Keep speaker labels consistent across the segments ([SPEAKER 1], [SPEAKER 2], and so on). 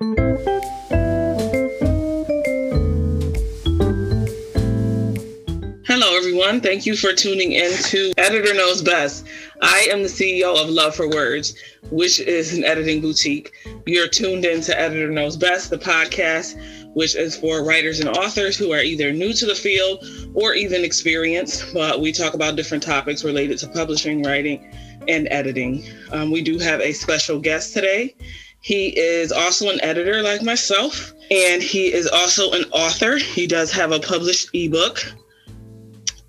[SPEAKER 1] Hello, everyone. Thank you for tuning in to Editor Knows Best. I am the CEO of Love for Words, which is an editing boutique. You're tuned in to Editor Knows Best, the podcast, which is for writers and authors who are either new to the field or even experienced. But we talk about different topics related to publishing, writing, and editing. Um, we do have a special guest today. He is also an editor like myself, and he is also an author. He does have a published ebook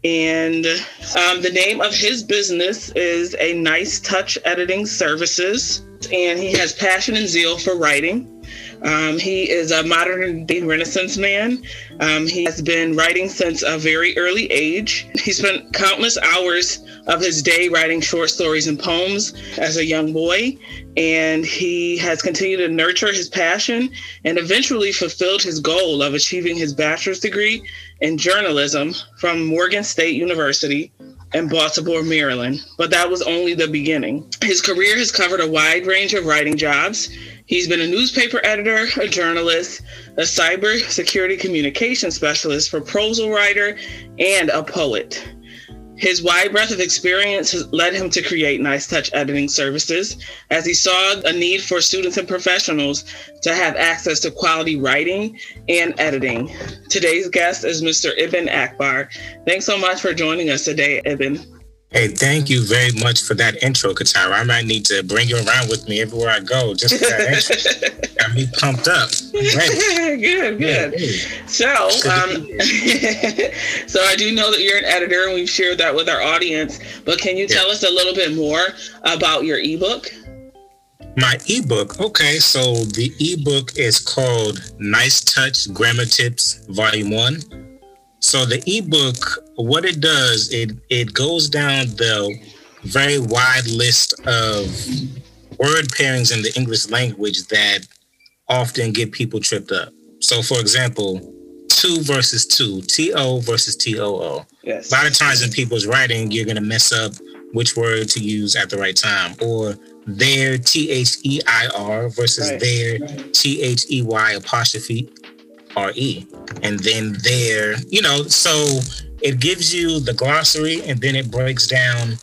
[SPEAKER 1] and um, the name of his business is A Nice Touch Editing Services. And he has passion and zeal for writing. Um, he is a modern day Renaissance man. Um, he has been writing since a very early age. He spent countless hours of his day writing short stories and poems as a young boy. And he has continued to nurture his passion and eventually fulfilled his goal of achieving his bachelor's degree in journalism from Morgan State University in Baltimore, Maryland. But that was only the beginning. His career has covered a wide range of writing jobs. He's been a newspaper editor, a journalist, a cyber security communication specialist, proposal writer, and a poet. His wide breadth of experience has led him to create Nice Touch Editing Services as he saw a need for students and professionals to have access to quality writing and editing. Today's guest is Mr. Ibn Akbar. Thanks so much for joining us today, Ibn.
[SPEAKER 2] Hey, thank you very much for that intro, Katara. I might need to bring you around with me everywhere I go just for that intro. Got me pumped up.
[SPEAKER 1] good, good. Yeah, so, um, so I do know that you're an editor, and we've shared that with our audience. But can you tell us a little bit more about your ebook?
[SPEAKER 2] My ebook. Okay, so the ebook is called Nice Touch Grammar Tips, Volume One. So the ebook, what it does, it it goes down the very wide list of word pairings in the English language that often get people tripped up. So, for example, two versus two, T O versus T O O. Yes. A lot of times in people's writing, you're going to mess up which word to use at the right time, or their T H E I R versus right. their T H E Y apostrophe R-E. And then there, you know, so it gives you the glossary and then it breaks down,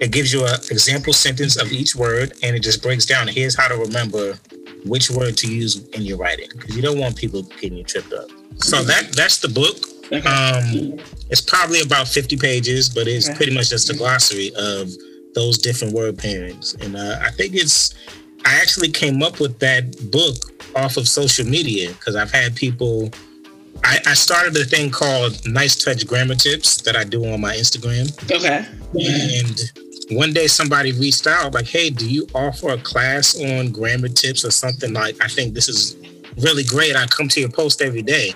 [SPEAKER 2] it gives you an example sentence of each word and it just breaks down. Here's how to remember which word to use in your writing because you don't want people getting you tripped up. So that that's the book. Um, it's probably about 50 pages, but it's pretty much just a glossary of those different word pairings. And uh, I think it's, I actually came up with that book off of social media because I've had people. I, I, started a thing called Nice Touch Grammar Tips that I do on my Instagram.
[SPEAKER 1] Okay.
[SPEAKER 2] And one day somebody reached out like, "Hey, do you offer a class on grammar tips or something?" Like, I think this is really great. I come to your post every day.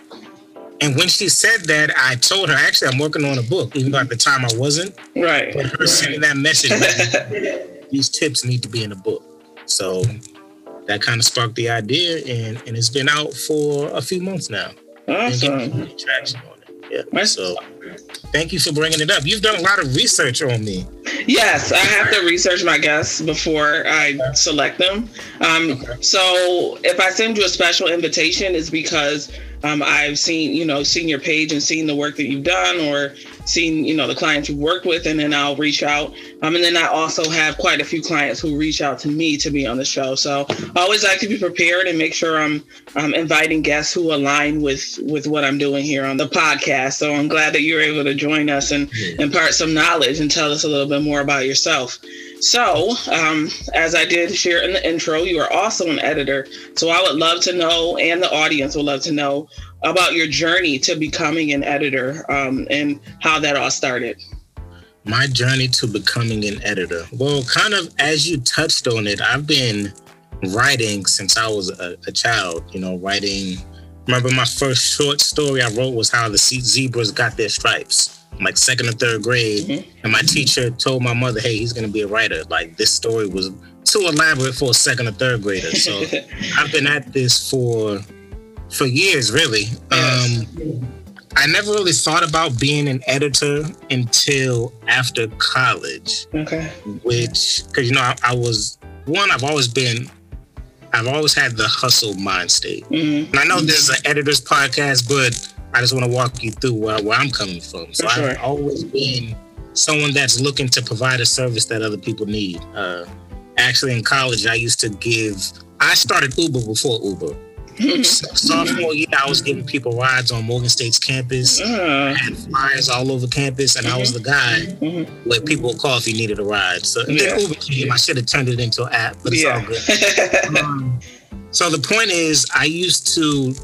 [SPEAKER 2] And when she said that, I told her, actually, I'm working on a book, even though at the time I wasn't.
[SPEAKER 1] Right.
[SPEAKER 2] But her sending that message, these tips need to be in a book. So that kind of sparked the idea, and and it's been out for a few months now.
[SPEAKER 1] Awesome.
[SPEAKER 2] Traction on it. Yeah. So thank you for bringing it up. You've done a lot of research on me.
[SPEAKER 1] Yes, I have to research my guests before I select them. Um, okay. So if I send you a special invitation, it's because um, I've seen, you know, seen your page and seen the work that you've done or seen, you know, the clients you've worked with, and then I'll reach out. Um, and then I also have quite a few clients who reach out to me to be on the show. So I always like to be prepared and make sure I'm, I'm inviting guests who align with with what I'm doing here on the podcast. So I'm glad that you're able to join us and impart some knowledge and tell us a little bit more about yourself. So, um, as I did share in the intro, you are also an editor. So, I would love to know, and the audience would love to know about your journey to becoming an editor um, and how that all started.
[SPEAKER 2] My journey to becoming an editor. Well, kind of as you touched on it, I've been writing since I was a, a child, you know, writing. Remember, my first short story I wrote was how the zebras got their stripes like second or third grade, mm-hmm. and my teacher told my mother, "Hey, he's going to be a writer." Like this story was too elaborate for a second or third grader. So I've been at this for for years, really. Yes. Um, I never really thought about being an editor until after college.
[SPEAKER 1] Okay.
[SPEAKER 2] Which, because you know, I, I was one. I've always been I've always had the hustle mind state. Mm-hmm. And I know this is an editor's podcast, but I just want to walk you through where, where I'm coming from. So sure. I've always been someone that's looking to provide a service that other people need. Uh, actually, in college, I used to give. I started Uber before Uber. Sophomore year, I was giving people rides on Morgan State's campus. Uh, I had flyers all over campus, and mm-hmm. I was the guy mm-hmm. where people would call if you needed a ride. So yeah. then Uber came. I should have turned it into an app, but it's yeah. all good. um, so the point is, I used to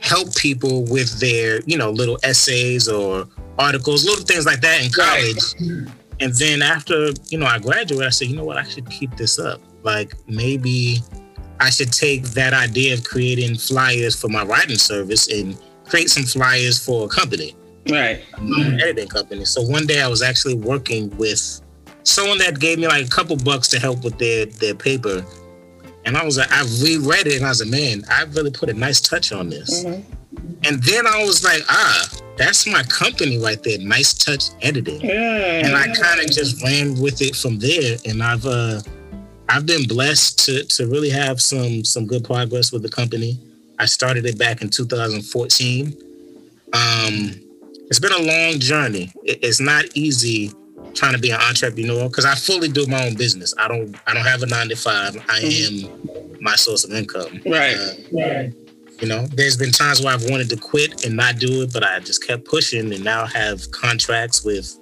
[SPEAKER 2] help people with their, you know, little essays or articles, little things like that in college. Right. And then after, you know, I graduated, I said, you know what, I should keep this up. Like maybe I should take that idea of creating flyers for my writing service and create some flyers for a company.
[SPEAKER 1] Right.
[SPEAKER 2] An editing company. So one day I was actually working with someone that gave me like a couple bucks to help with their their paper. And I was like, I reread it and I was like, man, I really put a nice touch on this. Mm-hmm. And then I was like, ah, that's my company right there, Nice Touch Editing. Yeah. And I kind of just ran with it from there. And I've uh I've been blessed to to really have some some good progress with the company. I started it back in 2014. Um, it's been a long journey. It, it's not easy trying to be an entrepreneur because I fully do my own business. I don't I don't have a nine to five. I mm-hmm. am my source of income.
[SPEAKER 1] Right. Uh, right.
[SPEAKER 2] You know, there's been times where I've wanted to quit and not do it, but I just kept pushing and now have contracts with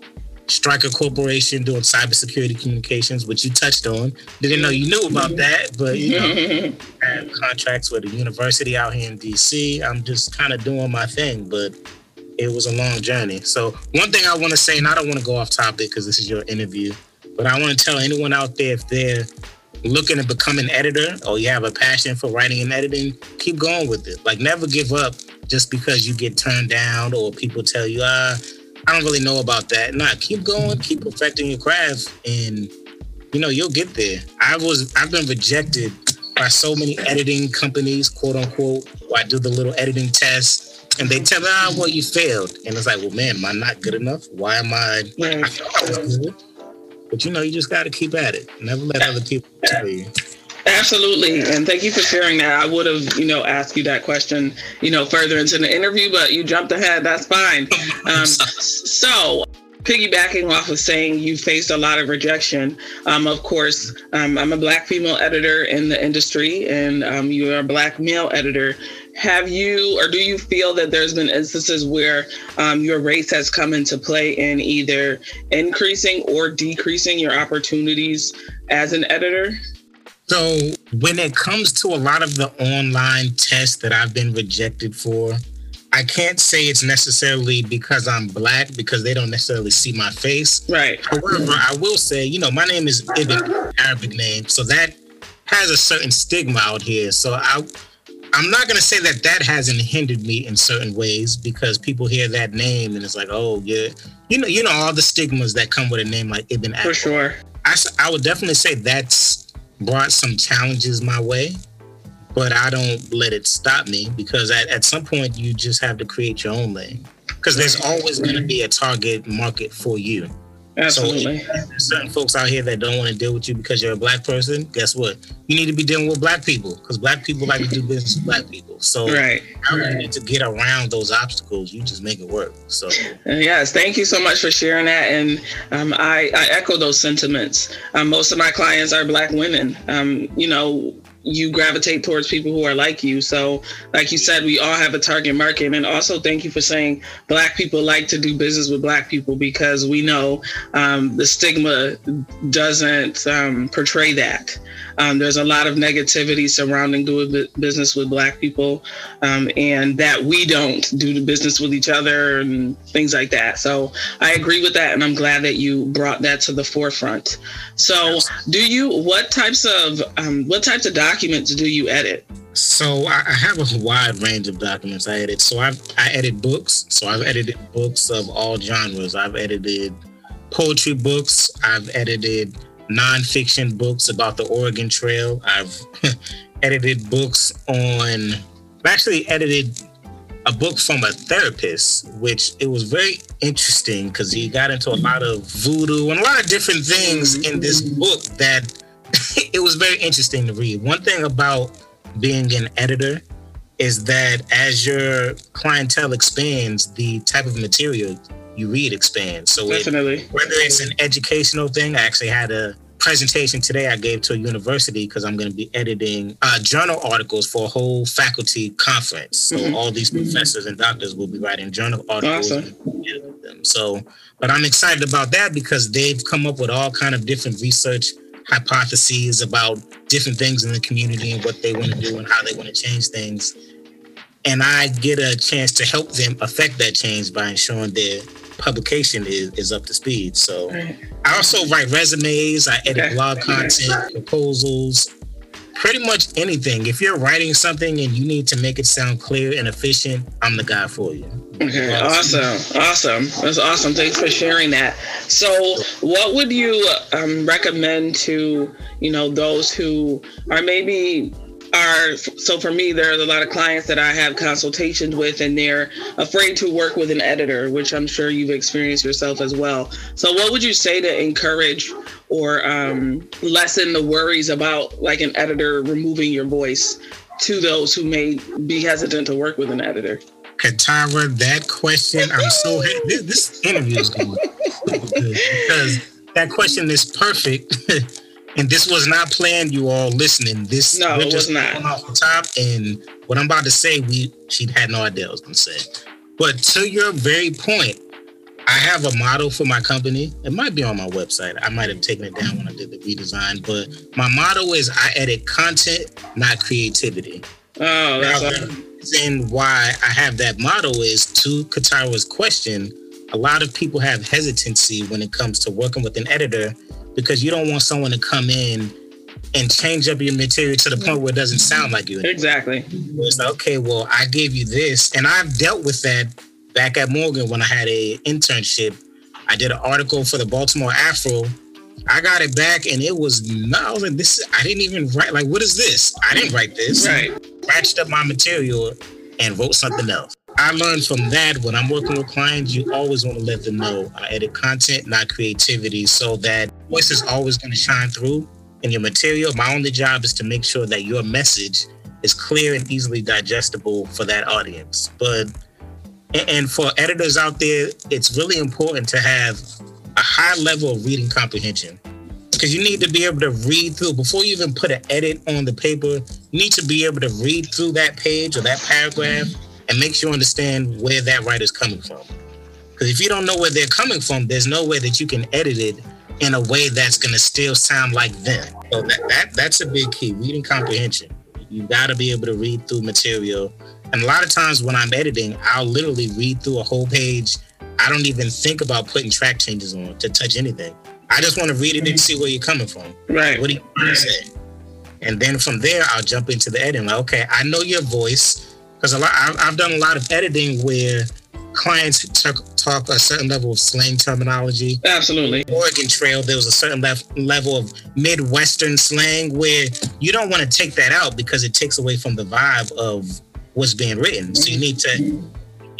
[SPEAKER 2] Stryker Corporation doing cybersecurity communications, which you touched on. Didn't know you knew about that, but you know, I have contracts with a university out here in DC. I'm just kind of doing my thing, but it was a long journey. So one thing I want to say, and I don't want to go off topic because this is your interview, but I want to tell anyone out there if they're looking to become an editor or you have a passion for writing and editing, keep going with it. Like never give up just because you get turned down or people tell you, ah, I don't really know about that. Nah, keep going, keep perfecting your craft, and you know you'll get there. I was I've been rejected by so many editing companies, quote unquote, where I do the little editing test, and they tell me, ah, well, you failed, and it's like, well, man, am I not good enough? Why am I? I I was good, but you know, you just got to keep at it. Never let other people tell you.
[SPEAKER 1] Absolutely. And thank you for sharing that. I would have, you know, asked you that question, you know, further into the interview, but you jumped ahead. That's fine. Um, so, piggybacking off of saying you faced a lot of rejection, um, of course, um, I'm a Black female editor in the industry and um, you're a Black male editor. Have you or do you feel that there's been instances where um, your race has come into play in either increasing or decreasing your opportunities as an editor?
[SPEAKER 2] So when it comes to a lot of the online tests that I've been rejected for, I can't say it's necessarily because I'm black because they don't necessarily see my face.
[SPEAKER 1] Right.
[SPEAKER 2] However, I will say, you know, my name is Ibn, Arabic name, so that has a certain stigma out here. So I, I'm not gonna say that that hasn't hindered me in certain ways because people hear that name and it's like, oh yeah, you know, you know all the stigmas that come with a name like Ibn.
[SPEAKER 1] For sure.
[SPEAKER 2] I, I would definitely say that's brought some challenges my way, but I don't let it stop me because at, at some point you just have to create your own lane because there's always going to be a target market for you.
[SPEAKER 1] Absolutely.
[SPEAKER 2] So there's certain folks out here that don't want to deal with you because you're a black person. Guess what? You need to be dealing with black people because black people like to do business with black people. So
[SPEAKER 1] right.
[SPEAKER 2] Really need to get around those obstacles. You just make it work. So
[SPEAKER 1] yes, thank you so much for sharing that. And um, I, I echo those sentiments. Um, most of my clients are black women. Um, you know, you gravitate towards people who are like you. So, like you said, we all have a target market. And also, thank you for saying Black people like to do business with Black people because we know um, the stigma doesn't um, portray that. Um, there's a lot of negativity surrounding doing business with Black people, um, and that we don't do the business with each other and things like that. So I agree with that, and I'm glad that you brought that to the forefront. So, do you what types of um, what types of documents do you edit?
[SPEAKER 2] So I have a wide range of documents I edit. So I've I edit books. So I've edited books of all genres. I've edited poetry books. I've edited nonfiction books about the Oregon Trail. I've edited books on, I've actually edited a book from a therapist, which it was very interesting because he got into a lot of voodoo and a lot of different things in this book that it was very interesting to read. One thing about being an editor is that as your clientele expands, the type of material you read expands. So
[SPEAKER 1] definitely,
[SPEAKER 2] it, whether it's an educational thing, I actually had a presentation today I gave to a university because I'm going to be editing uh, journal articles for a whole faculty conference. So mm-hmm. all these professors and doctors will be writing journal articles. Awesome. So, but I'm excited about that because they've come up with all kind of different research hypotheses about different things in the community and what they want to do and how they want to change things. And I get a chance to help them affect that change by ensuring their publication is, is up to speed. So. I also write resumes, I edit blog content, proposals, pretty much anything. If you're writing something and you need to make it sound clear and efficient, I'm the guy for you.
[SPEAKER 1] Okay, awesome, awesome. That's awesome. Thanks for sharing that. So, what would you um, recommend to you know those who are maybe are so for me there are a lot of clients that i have consultations with and they're afraid to work with an editor which i'm sure you've experienced yourself as well so what would you say to encourage or um, lessen the worries about like an editor removing your voice to those who may be hesitant to work with an editor
[SPEAKER 2] katara that question i'm so this, this interview is going because that question is perfect And this was not planned, you all listening. This
[SPEAKER 1] no, it was not
[SPEAKER 2] off the top. And what I'm about to say, we she had no idea I was gonna say. But to your very point, I have a model for my company. It might be on my website. I might have taken it down when I did the redesign, but my motto is I edit content, not creativity.
[SPEAKER 1] Oh, that's now,
[SPEAKER 2] the reason why I have that motto is to Katara's question. A lot of people have hesitancy when it comes to working with an editor because you don't want someone to come in and change up your material to the point where it doesn't sound like you.
[SPEAKER 1] Anymore. Exactly.
[SPEAKER 2] It's like, okay, well, I gave you this, and I've dealt with that back at Morgan when I had a internship. I did an article for the Baltimore Afro. I got it back, and it was no, like, this. I didn't even write. Like, what is this? I didn't write this.
[SPEAKER 1] Right.
[SPEAKER 2] Scratched up my material and wrote something else. I learned from that when I'm working with clients, you always want to let them know I edit content, not creativity, so that voice is always going to shine through in your material. My only job is to make sure that your message is clear and easily digestible for that audience. But and for editors out there, it's really important to have a high level of reading comprehension because you need to be able to read through before you even put an edit on the paper. You need to be able to read through that page or that paragraph and make sure you understand where that writer's coming from. Because if you don't know where they're coming from, there's no way that you can edit it in a way that's going to still sound like them. So that, that that's a big key. Reading comprehension. You got to be able to read through material. And a lot of times when I'm editing, I'll literally read through a whole page. I don't even think about putting track changes on to touch anything. I just want to read it and see where you're coming from.
[SPEAKER 1] Right.
[SPEAKER 2] What do you say? And then from there, I'll jump into the editing. Like, okay, I know your voice because a lot I've, done a lot of editing where clients talk, talk a certain level of slang terminology.
[SPEAKER 1] Absolutely.
[SPEAKER 2] Oregon Trail, there was a certain lef- level of Midwestern slang where you don't want to take that out because it takes away from the vibe of what's being written. So you need to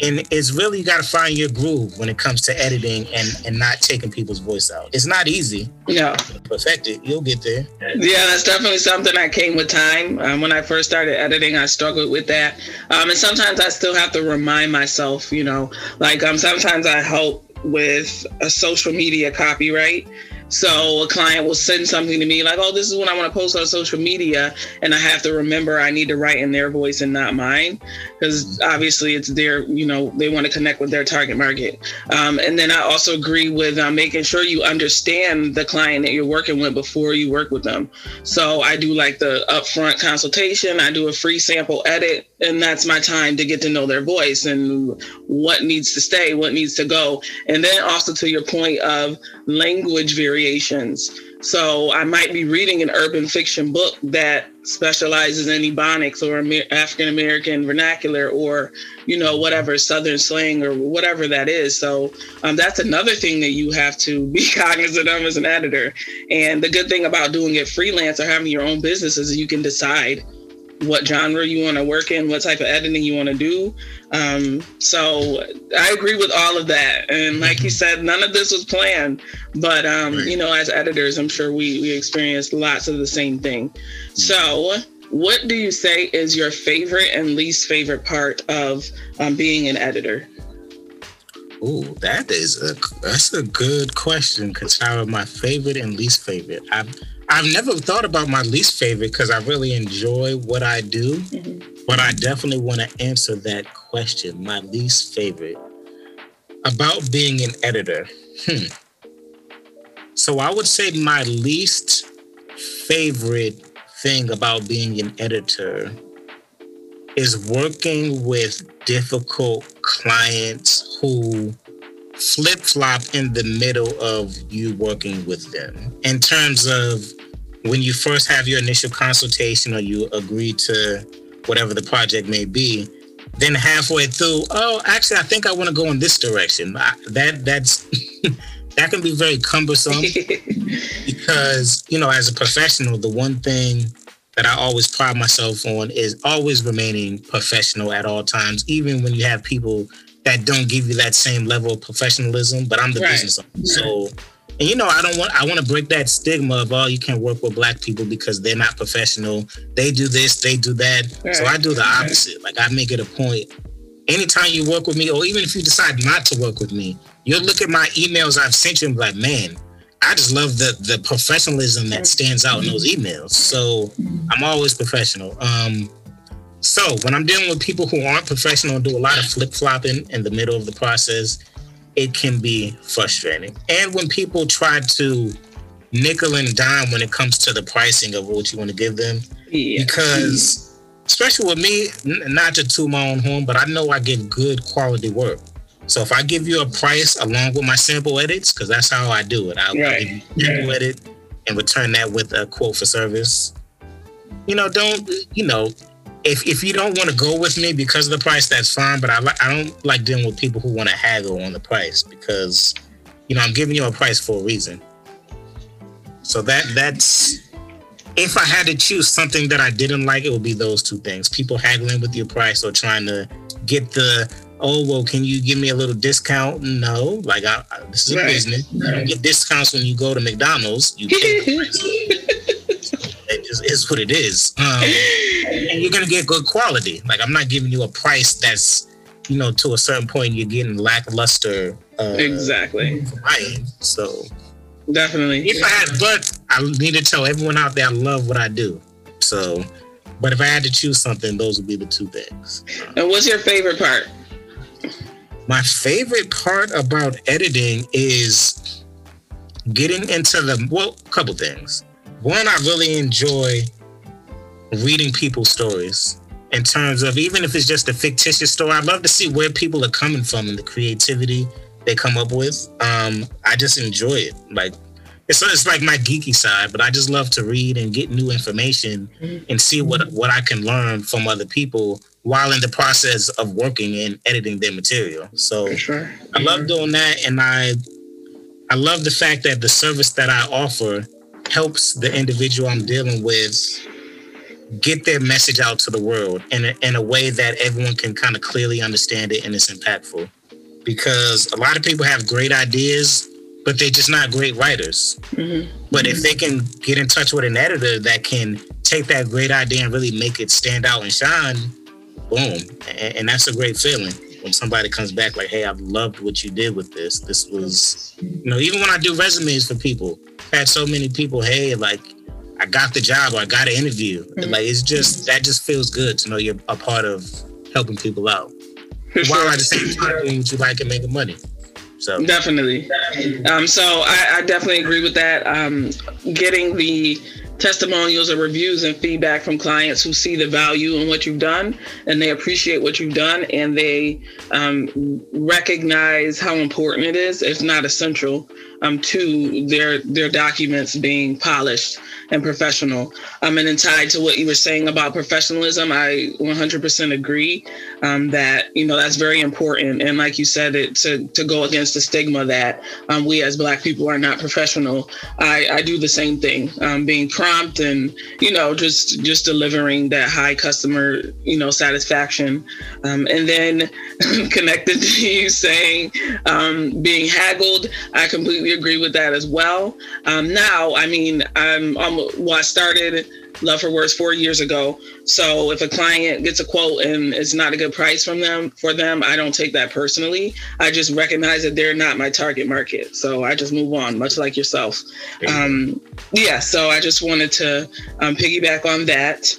[SPEAKER 2] and it's really you got to find your groove when it comes to editing and and not taking people's voice out. It's not easy.
[SPEAKER 1] Yeah,
[SPEAKER 2] perfect it. You'll get there.
[SPEAKER 1] Yeah, that's definitely something that came with time. Um, when I first started editing, I struggled with that, um, and sometimes I still have to remind myself. You know, like um, sometimes I help with a social media copyright so a client will send something to me like, oh, this is what I want to post on social media. And I have to remember I need to write in their voice and not mine. Because obviously it's their, you know, they want to connect with their target market. Um, and then I also agree with uh, making sure you understand the client that you're working with before you work with them. So I do like the upfront consultation, I do a free sample edit and that's my time to get to know their voice and what needs to stay what needs to go. And then also to your point of language variations. So i might be reading an urban fiction book that specializes in ebonics or african american vernacular or you know whatever southern slang or whatever that is. So um, that's another thing that you have to be cognizant of as an editor. And the good thing about doing it freelance or having your own business is you can decide what genre you want to work in, what type of editing you want to do. Um, so I agree with all of that. And like you said, none of this was planned, but um, right. you know, as editors, I'm sure we we experienced lots of the same thing. So what do you say is your favorite and least favorite part of um, being an editor?
[SPEAKER 2] Oh, that is a that's a good question, Katara. My favorite and least favorite. I've I've never thought about my least favorite because I really enjoy what I do, mm-hmm. but I definitely want to answer that question. My least favorite about being an editor. Hmm. So I would say my least favorite thing about being an editor is working with difficult clients who flip flop in the middle of you working with them. In terms of when you first have your initial consultation or you agree to whatever the project may be then halfway through oh actually i think i want to go in this direction. That that's that can be very cumbersome because you know as a professional the one thing that I always pride myself on is always remaining professional at all times, even when you have people that don't give you that same level of professionalism. But I'm the right. business owner, so and you know I don't want I want to break that stigma of oh you can't work with black people because they're not professional. They do this, they do that. Right. So I do the opposite. Like I make it a point. Anytime you work with me, or even if you decide not to work with me, you'll look at my emails I've sent you and be like, man, I just love the the professionalism that stands out in those emails. So I'm always professional. Um, so when I'm dealing with people who aren't professional and do a lot of flip flopping in the middle of the process, it can be frustrating. And when people try to nickel and dime when it comes to the pricing of what you want to give them, yeah. because especially with me, not to toot my own horn, but I know I get good quality work. So if I give you a price along with my sample edits, because that's how I do it, I'll, right. give you sample yeah. edit and return that with a quote for service. You know, don't you know? If if you don't want to go with me because of the price, that's fine. But I I don't like dealing with people who want to haggle on the price because you know I'm giving you a price for a reason. So that that's if I had to choose something that I didn't like, it would be those two things: people haggling with your price or trying to get the oh well can you give me a little discount no like I, I, this is right. a business you don't get discounts when you go to mcdonald's you pay it just is what it is um, you're gonna get good quality like i'm not giving you a price that's you know to a certain point you're getting lackluster
[SPEAKER 1] uh, exactly
[SPEAKER 2] so
[SPEAKER 1] definitely
[SPEAKER 2] if i had but i need to tell everyone out there i love what i do so but if I had to choose something, those would be the two things.
[SPEAKER 1] And what's your favorite part?
[SPEAKER 2] My favorite part about editing is getting into the well, a couple things. One, I really enjoy reading people's stories in terms of even if it's just a fictitious story. I love to see where people are coming from and the creativity they come up with. Um, I just enjoy it. Like it's it's like my geeky side, but I just love to read and get new information mm-hmm. and see what what I can learn from other people while in the process of working and editing their material. So sure. I love doing that, and I I love the fact that the service that I offer helps the individual I'm dealing with get their message out to the world in a, in a way that everyone can kind of clearly understand it and it's impactful. Because a lot of people have great ideas, but they're just not great writers. Mm-hmm. But if they can get in touch with an editor that can take that great idea and really make it stand out and shine, boom. And, and, that's a great feeling when somebody comes back like, hey, I've loved what you did with this. This was, you know, even when I do resumes for people, I've had so many people, hey, like, I got the job or I got an interview. Mm-hmm. Like, it's just, that just feels good to know you're a part of helping people out. While at the same time doing what you like and making money. So
[SPEAKER 1] definitely. Um, so I, I, definitely agree with that. Um, getting the testimonials or reviews and feedback from clients who see the value in what you've done and they appreciate what you've done and they um, recognize how important it is if not essential um, to their their documents being polished and professional. Um, and then tied to what you were saying about professionalism, I 100% agree um, that you know that's very important. And like you said, it to to go against the stigma that um, we as Black people are not professional. I, I do the same thing. Um, being prompt and you know just just delivering that high customer you know satisfaction. Um, and then connected to you saying um, being haggled i completely agree with that as well. Um, now i mean i'm, I'm well i started Love for Words four years ago. So if a client gets a quote and it's not a good price from them for them, I don't take that personally. I just recognize that they're not my target market. So I just move on, much like yourself. Um, yeah, so I just wanted to um, piggyback on that.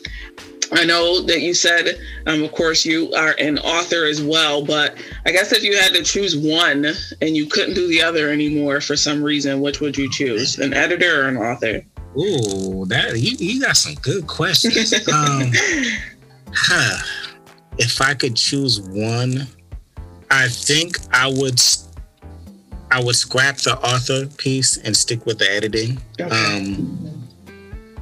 [SPEAKER 1] I know that you said, um, of course, you are an author as well, but I guess if you had to choose one and you couldn't do the other anymore for some reason, which would you choose? An editor or an author?
[SPEAKER 2] Ooh, that you, you got some good questions. um, huh. If I could choose one, I think I would I would scrap the author piece and stick with the editing. Okay. Um,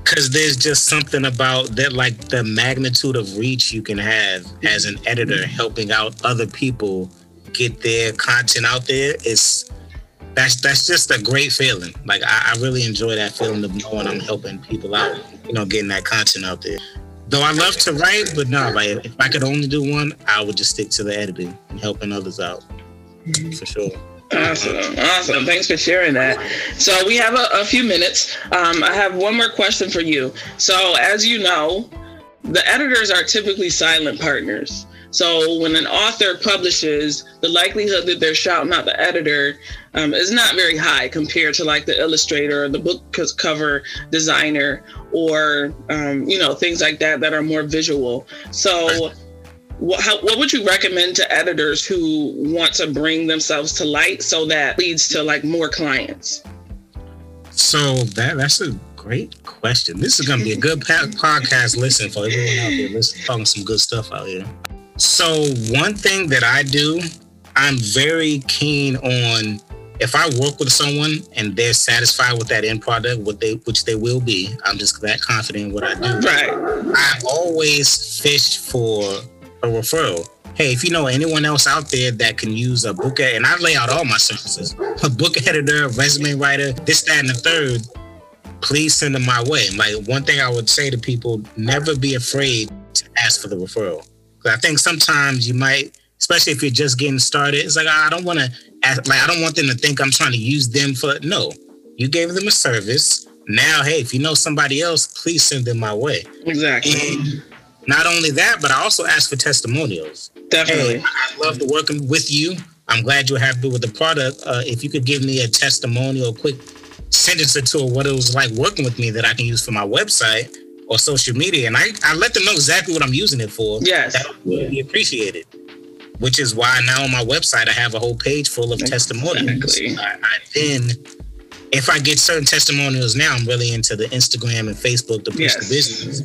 [SPEAKER 2] because there's just something about that like the magnitude of reach you can have as an editor helping out other people get their content out there is that's that's just a great feeling. Like I, I, really enjoy that feeling of knowing I'm helping people out, you know, getting that content out there. Though I love to write, but no, like if I could only do one, I would just stick to the editing and helping others out for sure.
[SPEAKER 1] Awesome, awesome. Thanks for sharing that. So we have a, a few minutes. Um, I have one more question for you. So as you know, the editors are typically silent partners. So when an author publishes, the likelihood that they're shouting out the editor um, is not very high compared to like the illustrator or the book cover designer or um, you know things like that that are more visual. So. What, how, what would you recommend to editors who want to bring themselves to light so that leads to like more clients?
[SPEAKER 2] So that that's a great question. This is going to be a good podcast listen for everyone out there talking some good stuff out here. So one thing that I do, I'm very keen on if I work with someone and they're satisfied with that end product, what they which they will be, I'm just that confident in what I do.
[SPEAKER 1] Right.
[SPEAKER 2] I always fish for a referral. Hey, if you know anyone else out there that can use a book and I lay out all my services, a book editor, a resume writer, this, that, and the third, please send them my way. Like one thing I would say to people, never be afraid to ask for the referral. I think sometimes you might, especially if you're just getting started, it's like ah, I don't want to like I don't want them to think I'm trying to use them for no. You gave them a service. Now, hey, if you know somebody else, please send them my way.
[SPEAKER 1] Exactly.
[SPEAKER 2] And not only that, but I also ask for testimonials.
[SPEAKER 1] Definitely.
[SPEAKER 2] Hey, I love working with you. I'm glad you're happy with the product. Uh, if you could give me a testimonial, a quick sentence or two of what it was like working with me that I can use for my website, or social media, and I, I let them know exactly what I'm using it for.
[SPEAKER 1] Yes,
[SPEAKER 2] that would be appreciated. Which is why now on my website I have a whole page full of testimonials. I, I then, if I get certain testimonials now, I'm really into the Instagram and Facebook to push yes. the business.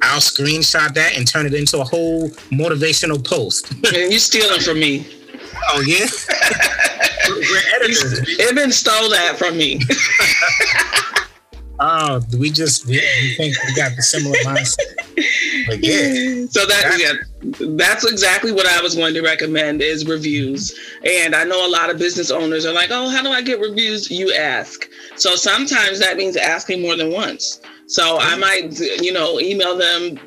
[SPEAKER 2] I'll screenshot that and turn it into a whole motivational post.
[SPEAKER 1] and you stealing from me.
[SPEAKER 2] Oh yeah.
[SPEAKER 1] We're editors. Stole that from me.
[SPEAKER 2] Oh, we just we, we think we got the similar mindset. But yeah.
[SPEAKER 1] So that yeah, that's exactly what I was going to recommend is reviews. And I know a lot of business owners are like, "Oh, how do I get reviews?" You ask. So sometimes that means asking more than once. So I might, you know, email them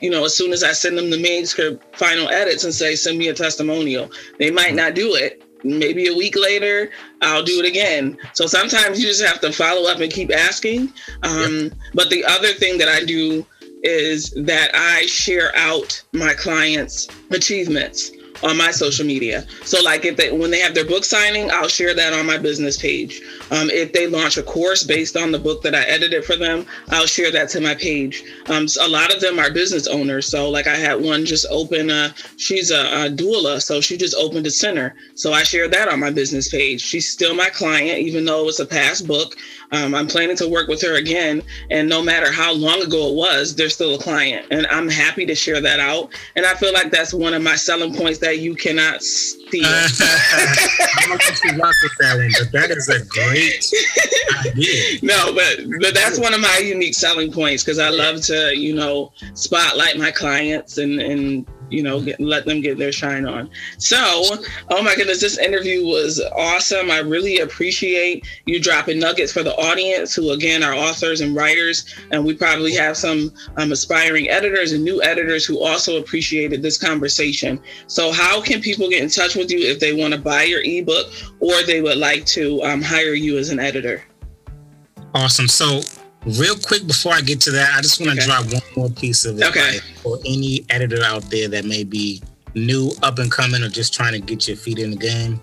[SPEAKER 1] you know, as soon as I send them the manuscript final edits and say, send me a testimonial, they might not do it maybe a week later i'll do it again so sometimes you just have to follow up and keep asking um, yep. but the other thing that i do is that i share out my clients achievements on my social media. So like if they when they have their book signing, I'll share that on my business page. Um, if they launch a course based on the book that I edited for them, I'll share that to my page. Um, so a lot of them are business owners. So like I had one just open. A, she's a, a doula, so she just opened a center. So I shared that on my business page. She's still my client, even though it's a past book. Um, I'm planning to work with her again, and no matter how long ago it was, they're still a client, and I'm happy to share that out. And I feel like that's one of my selling points that you cannot steal.
[SPEAKER 2] I'm rock with that one, but that is a great idea.
[SPEAKER 1] No, but but that's one of my unique selling points because I love to, you know, spotlight my clients and and you know, get, let them get their shine on. So, oh my goodness, this interview was awesome. I really appreciate you dropping nuggets for the audience, who again are authors and writers, and we probably have some um, aspiring editors and new editors who also appreciated this conversation. So, how can people get in touch with you if they want to buy your ebook or they would like to um, hire you as an editor?
[SPEAKER 2] Awesome. So, real quick before I get to that, I just want to okay. drop one more piece of advice okay. for any editor out there that may be new, up and coming, or just trying to get your feet in the game.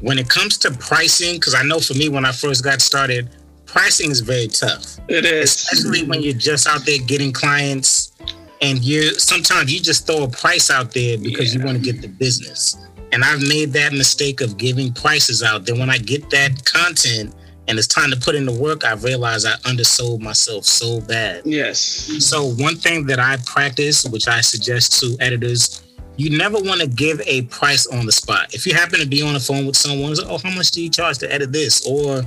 [SPEAKER 2] When it comes to pricing, because I know for me when I first got started, pricing is very tough.
[SPEAKER 1] It is,
[SPEAKER 2] especially when you're just out there getting clients, and you sometimes you just throw a price out there because yeah. you want to get the business. And I've made that mistake of giving prices out. Then when I get that content and it's time to put in the work, I realized I undersold myself so bad.
[SPEAKER 1] Yes.
[SPEAKER 2] So one thing that I practice, which I suggest to editors, you never want to give a price on the spot. If you happen to be on the phone with someone, oh, how much do you charge to edit this? Or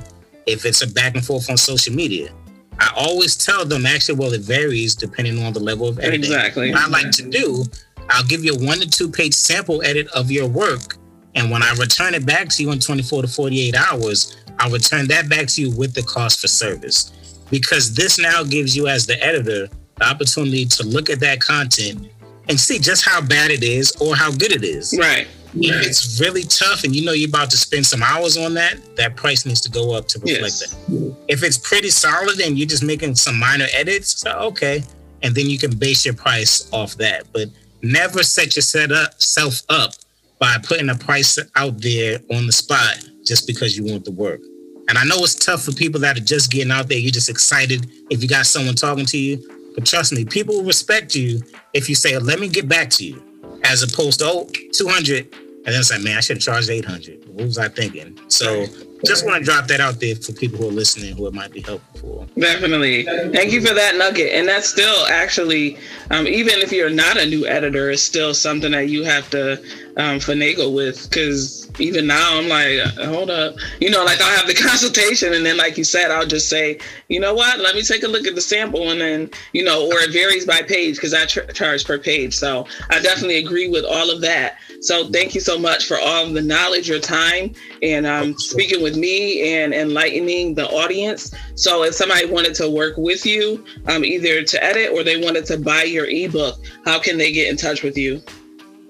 [SPEAKER 2] if it's a back and forth on social media, I always tell them actually, well, it varies depending on the level of editing.
[SPEAKER 1] Exactly.
[SPEAKER 2] What I like to do, I'll give you a one to two page sample edit of your work. And when I return it back to you in 24 to 48 hours, I'll return that back to you with the cost for service. Because this now gives you, as the editor, the opportunity to look at that content and see just how bad it is or how good it is.
[SPEAKER 1] Right.
[SPEAKER 2] If right. it's really tough and you know you're about to spend some hours on that, that price needs to go up to reflect yes. that. If it's pretty solid and you're just making some minor edits, so okay. And then you can base your price off that. But never set yourself up by putting a price out there on the spot just because you want the work. And I know it's tough for people that are just getting out there. You're just excited if you got someone talking to you. But trust me, people will respect you if you say, let me get back to you, as opposed to, oh, 200. And then say, man, I should have charged 800. What was I thinking? So just want to drop that out there for people who are listening who it might be helpful for.
[SPEAKER 1] Definitely. Thank you for that nugget. And that's still actually, um, even if you're not a new editor, it's still something that you have to um, finagle with because even now I'm like, hold up, you know, like I'll have the consultation and then, like you said, I'll just say, you know what, let me take a look at the sample and then, you know, or it varies by page because I tr- charge per page. So I definitely agree with all of that. So thank you so much for all of the knowledge, your time, and um, speaking with me and enlightening the audience. So if somebody wanted to work with you, um, either to edit or they wanted to buy your ebook, how can they get in touch with you?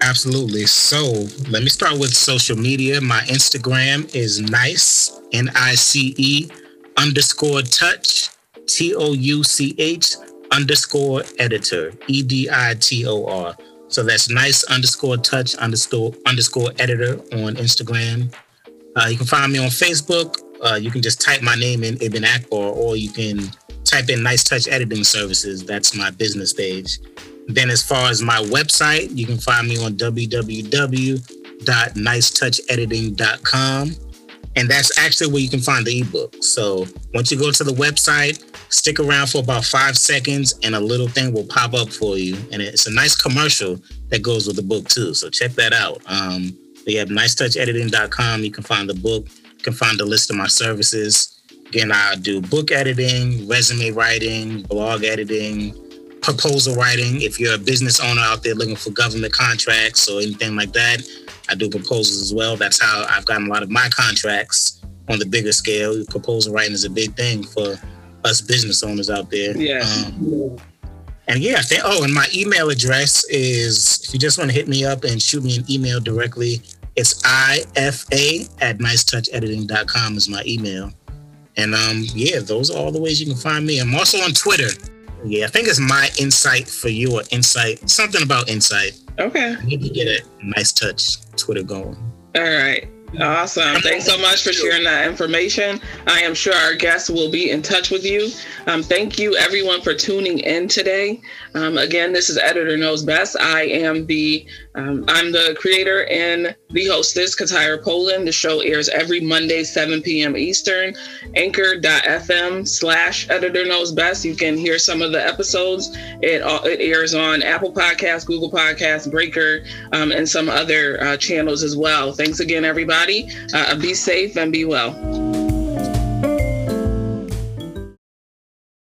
[SPEAKER 2] Absolutely. So let me start with social media. My Instagram is nice, N I C E underscore touch, T O U C H underscore editor, E D I T O R. So that's nice underscore touch underscore underscore editor on Instagram. Uh, you can find me on Facebook. Uh, you can just type my name in Ibn Akbar, or you can type in Nice Touch Editing Services. That's my business page. Then, as far as my website, you can find me on www.nicetouchediting.com. And that's actually where you can find the ebook. So once you go to the website, stick around for about five seconds and a little thing will pop up for you. And it's a nice commercial that goes with the book too. So check that out. Um, we have nicetouchediting.com. You can find the book. You can find the list of my services. Again, I do book editing, resume writing, blog editing, proposal writing. If you're a business owner out there looking for government contracts or anything like that, I do proposals as well. That's how I've gotten a lot of my contracts on the bigger scale. Proposal writing is a big thing for us business owners out there.
[SPEAKER 1] Yeah. Um,
[SPEAKER 2] and yeah, think, oh, and my email address is if you just want to hit me up and shoot me an email directly, it's ifa at nicetouchediting.com is my email. And um, yeah, those are all the ways you can find me. I'm also on Twitter yeah, I think it's my insight for you or insight, something about insight.
[SPEAKER 1] Okay.
[SPEAKER 2] I need to get a nice touch Twitter going.
[SPEAKER 1] All right. Awesome. Thanks so much for sharing that information. I am sure our guests will be in touch with you. Um, thank you, everyone, for tuning in today. Um, again, this is Editor Knows Best. I am the um, I'm the creator and the hostess, Katira Poland. The show airs every Monday, 7 p.m. Eastern. Anchor.fm slash Editor Knows Best. You can hear some of the episodes. It, it airs on Apple Podcasts, Google Podcasts, Breaker, um, and some other uh, channels as well. Thanks again, everybody. Uh, be safe and be well.